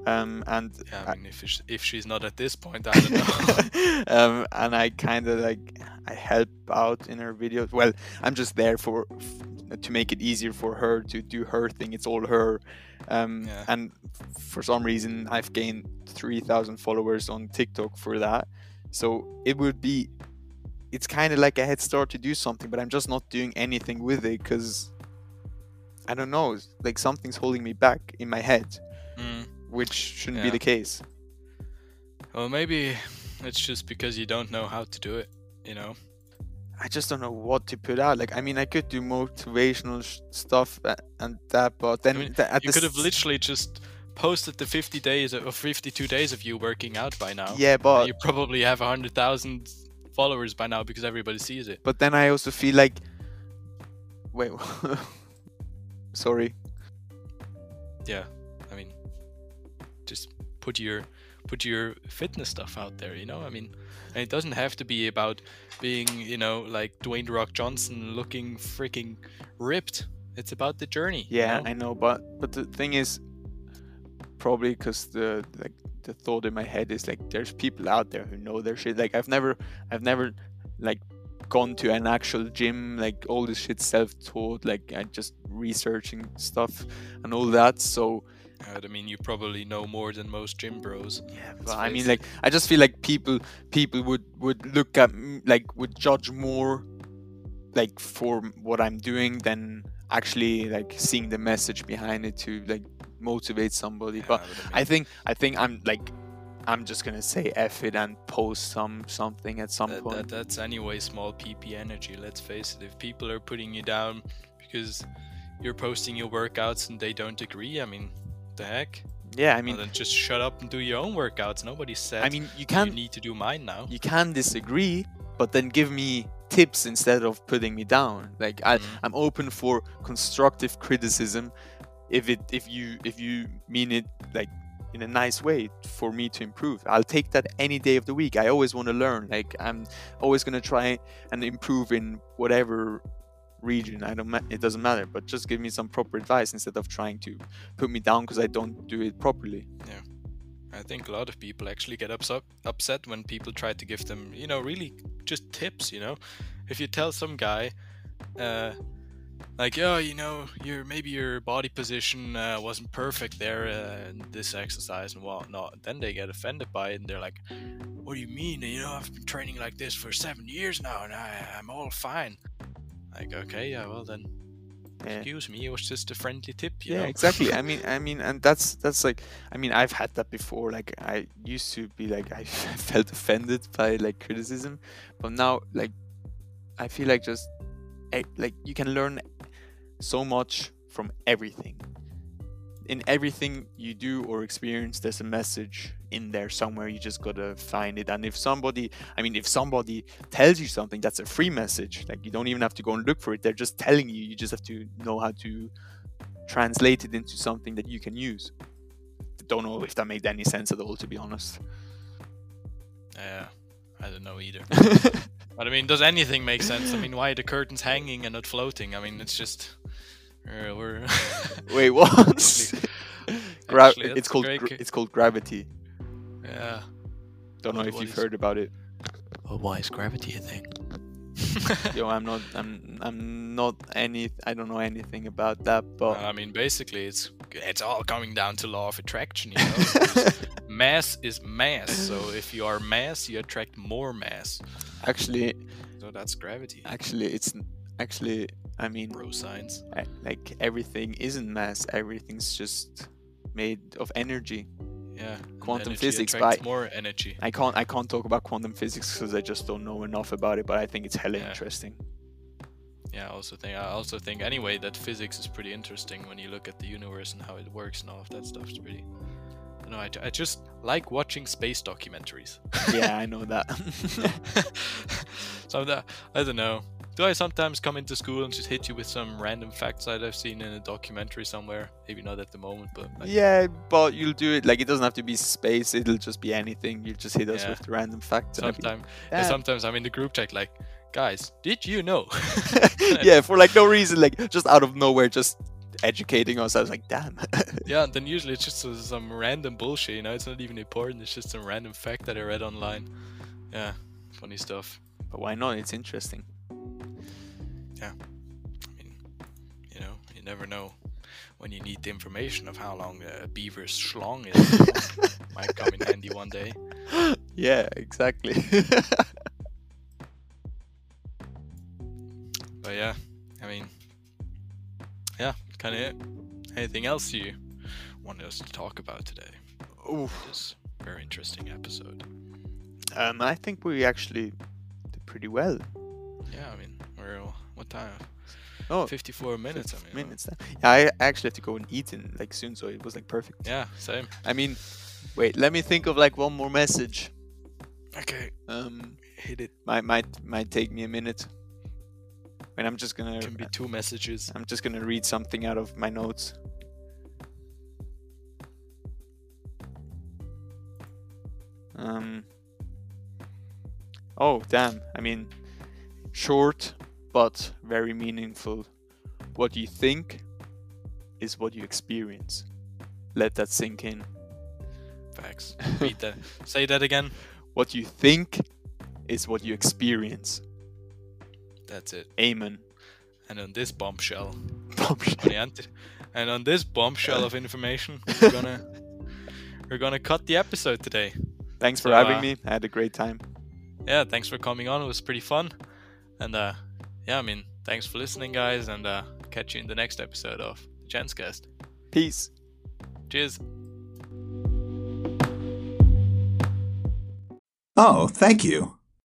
um, and Yeah, I- I if it's, if she's not at this point, I don't know. um, and I kind of like I help out in her videos. Well, I'm just there for f- to make it easier for her to do her thing. It's all her. Um, Yeah. And for some reason, I've gained three thousand followers on TikTok for that. So it would be, it's kind of like a head start to do something, but I'm just not doing anything with it because I don't know. Like something's holding me back in my head, Mm. Which shouldn't be the case. Well, maybe it's just because you don't know how to do it. You know. I just don't know what to put out. Like, I mean, I could do motivational sh- stuff and that, but then I mean, th- you could have literally just posted the 50 days or 52 days of you working out by now. yeah, but you probably have 100,000 followers by now because everybody sees it. but then I also feel like, wait, sorry. Yeah, just put your put your fitness stuff out there. You know, I mean, and it doesn't have to be about being, you know, like Dwayne the Rock Johnson looking freaking ripped. It's about the journey. you Yeah, know? I know, but but the thing is, probably because the like the thought in my head is like, there's people out there who know their shit. Like I've never, I've never, like, gone to an actual gym. Like all this shit self-taught. Like I just researching stuff and all that. So I mean, you probably know more than most gym bros. yeah, but I mean, like I just feel like people, people would would look at like would judge more, like for what I'm doing than actually like seeing the message behind it to like motivate somebody. Yeah, but but I think I think I'm like I'm just gonna say F it and post some something at some that, point. that, that's anyway small PP energy. Let's face it. If people are putting you down because you're posting your workouts and they don't agree, I mean, the heck? yeah, I Well, mean, then just shut up and do your own workouts. Nobody said I mean, you can. you need to do mine now. you can disagree, but then give me tips instead of putting me down. Like I, Mhm. I'm open for constructive criticism if it if you if you mean it like in a nice way for me to improve. I'll take that any day of the week. I always want to learn. Like I'm always gonna try and improve in whatever region. I don't. It doesn't matter. But just give me some proper advice instead of trying to put me down because I don't do it properly. Yeah. I think a lot of people actually get upset upset when people try to give them, you know, really just tips. You know, if you tell some guy, uh, like, oh, you know, your maybe your body position uh, wasn't perfect there uh, in this exercise and whatnot, then they get offended by it and they're like, what do you mean? You know, I've been training like this for seven years now and I, I'm all fine. Like, okay, yeah, well then, Yeah. excuse me, it was just a friendly tip. You yeah know? exactly i mean i mean and that's that's like i mean i've had that before like i used to be like i felt offended by like criticism but now like i feel like just eh, like you can learn so much from everything in everything you do or experience there's a message in there somewhere. You just gotta find it. And if somebody i mean if somebody tells you something that's a free message. Like you don't even have to go and look for it. They're just telling you. You just have to know how to translate it into something that you can use. Don't know if that made any sense at all to be honest. Yeah, I don't know either. But I mean, does anything make sense? I mean, why are the curtains hanging and not floating? I mean, it's just uh, we're wait what Gra- actually, that's it's called great gr- ca- it's called gravity yeah. don't know What- if what you've is- heard about it Well, why is gravity a thing? yo i'm not i'm i'm not any i don't know anything about that but I mean, basically, it's it's all coming down to law of attraction. You know, mass is mass. So if you are mass, you attract more mass. actually So that's gravity. actually it's actually i mean Bro science. Eh, like everything isn't mass everything's just made of energy Yeah. Quantum energy physics attracts by- more energy. i can't i can't talk about quantum physics because i just don't know enough about it but i think it's hella Yeah. interesting Yeah, I also think I also think anyway that physics is pretty interesting when you look at the universe and how it works and all of that stuff. It's pretty. I don't know. I, I just like watching space documentaries. yeah i know that so that I don't know. Do I sometimes come into school and just hit you with some random facts that I've seen in a documentary somewhere? Maybe not at the moment, but like, yeah but you'll do it like it doesn't have to be space it'll just be anything You'll just hit us Yeah. with random facts sometimes Yeah. sometimes I'm in the group chat like, guys, did you know? yeah for like no reason like just out of nowhere just educating us i was like damn yeah, and then usually it's just uh, some random bullshit. You know, it's not even important. It's just some random fact that I read online. Yeah, funny stuff. but why not it's interesting I mean, you know, you never know when you need the information of how long a beaver's schlong is. Might come in handy one day. yeah exactly But yeah, I mean, yeah, kind of. Anything else you wanted us to talk about today? Oof. This very interesting episode. Um, I think we actually did pretty well. Yeah, I mean, time? Oh, 54 minutes. I mean, minutes. Yeah, I actually have to go and eat in like soon, so it was like perfect. Yeah, same. I mean, wait, let me think of like one more message. Okay, Um, hit it. might might might take me a minute. And I'm just gonna Can be two messages. I'm just gonna read something out of my notes. Um. Oh damn! I mean, short but very meaningful. What you think is what you experience. Let that sink in. Facts. Read that. Say that again. What you think is what you experience. That's it. Amen. And on this bombshell, Bombshell. and on this bombshell of information, we're gonna we're gonna cut the episode today. Thanks for So, having uh, me. I had a great time. Yeah, thanks for coming on. It was pretty fun. And uh, yeah, I mean, thanks for listening, guys, and uh, catch you in the next episode of the Gents Cast. Peace. Cheers. Oh, thank you.